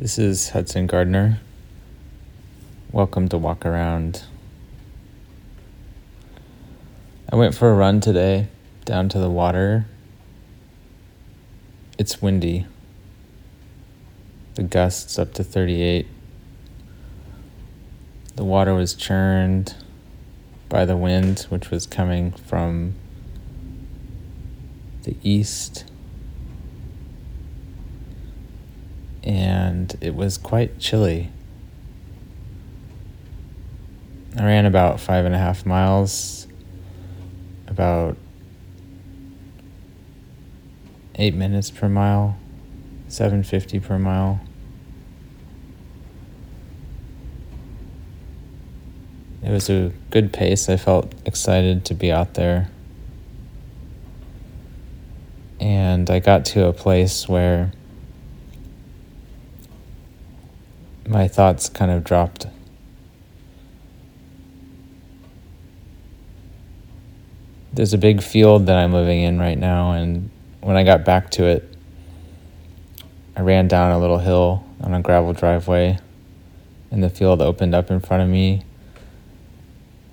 This is Hudson Gardner. Welcome to Walk Around. I went for a run today down to the water. It's windy. The gusts up to 38. The water was churned by the wind, which was coming from the east. And it was quite chilly. I ran about five and a half miles, about eight minutes per mile, 750 per mile. It was a good pace. I felt excited to be out there. And I got to a place where my thoughts kind of dropped. There's a big field that I'm living in right now, and when I got back to it, I ran down a little hill on a gravel driveway, and the field opened up in front of me,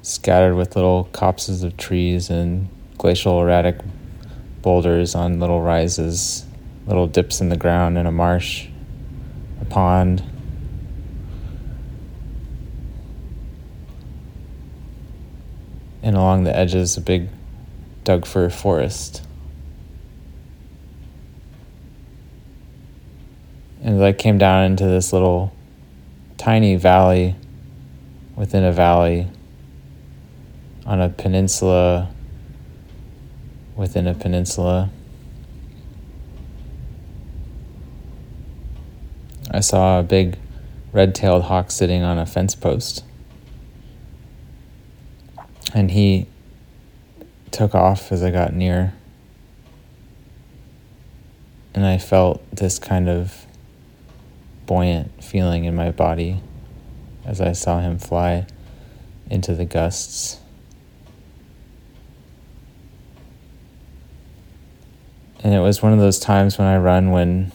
scattered with little copses of trees and glacial erratic boulders on little rises, little dips in the ground in a marsh, a pond. And along the edges a big Doug fir forest. And I came down into this little tiny valley within a valley on a peninsula within a peninsula. I saw a big red tailed hawk sitting on a fence post and he took off as I got near. And I felt this kind of buoyant feeling in my body as I saw him fly into the gusts. And it was one of those times when I run when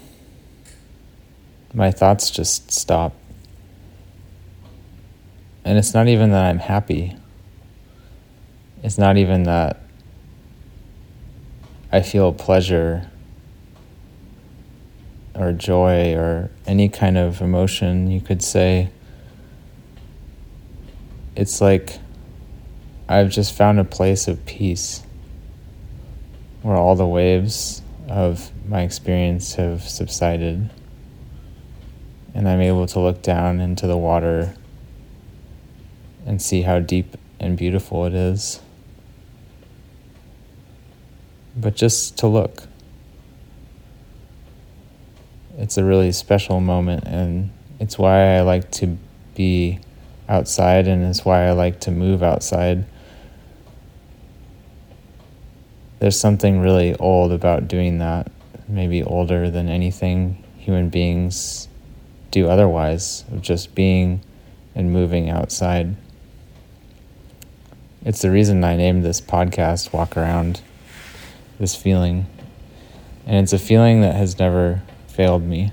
my thoughts just stop. And it's not even that I'm happy. It's not even that I feel pleasure or joy or any kind of emotion, you could say. It's like I've just found a place of peace where all the waves of my experience have subsided. And I'm able to look down into the water and see how deep and beautiful it is but just to look. It's a really special moment, and it's why I like to be outside, and it's why I like to move outside. There's something really old about doing that, maybe older than anything human beings do otherwise, of just being and moving outside. It's the reason I named this podcast Walk Around this feeling. And it's a feeling that has never failed me.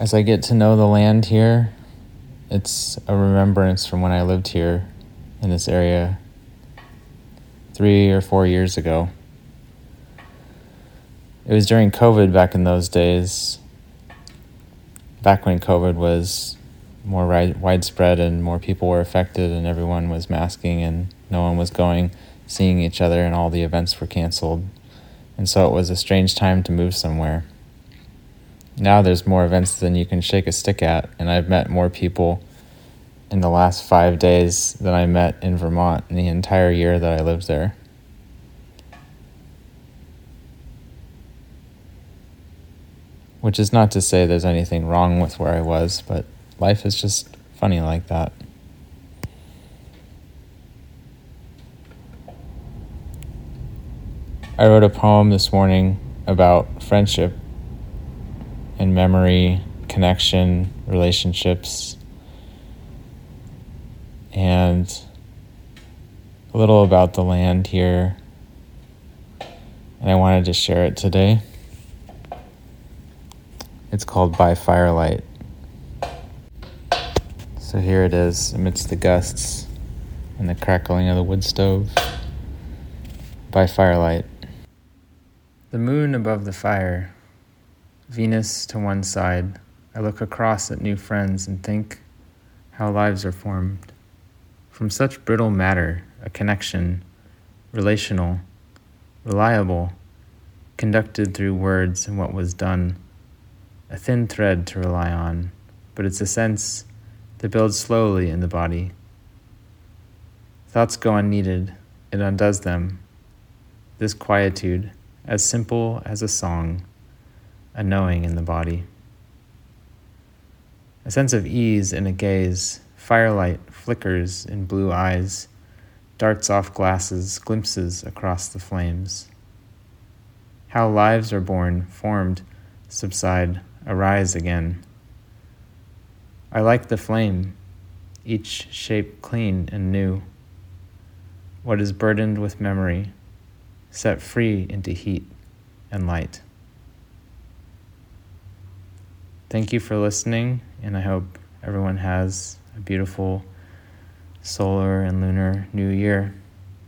As I get to know the land here, it's a remembrance from when I lived here in this area three or four years ago. It was during COVID back in those days, back when COVID was more ri- widespread and more people were affected and everyone was masking and no one was going seeing each other and all the events were canceled. And so it was a strange time to move somewhere. Now there's more events than you can shake a stick at and i've met more people in the last five days than i met in vermont in the entire year that i lived there. Which is not to say there's anything wrong with where i was but life is just funny like that. I wrote a poem this morning about friendship and memory, connection, relationships. And a little about the land here, and I wanted to share it today. It's called By Firelight. So here it is amidst the gusts and the crackling of the wood stove. By firelight. The moon above the fire, Venus to one side. I look across at new friends and think how lives are formed. From such brittle matter, a connection, relational, reliable, conducted through words and what was done, a thin thread to rely on, but it's a sense that builds slowly in the body. Thoughts go unneeded, it undoes them. This quietude, as simple as a song, a knowing in the body. A sense of ease in a gaze, firelight flickers in blue eyes, darts off glasses, glimpses across the flames. How lives are born, formed, subside, arise again. I like the flame, each shape clean and new. What is burdened with memory, set free into heat and light. Thank you for listening, and I hope everyone has a beautiful solar and lunar new year,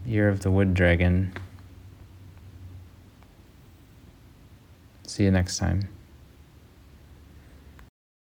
year of the wood dragon. See you next time.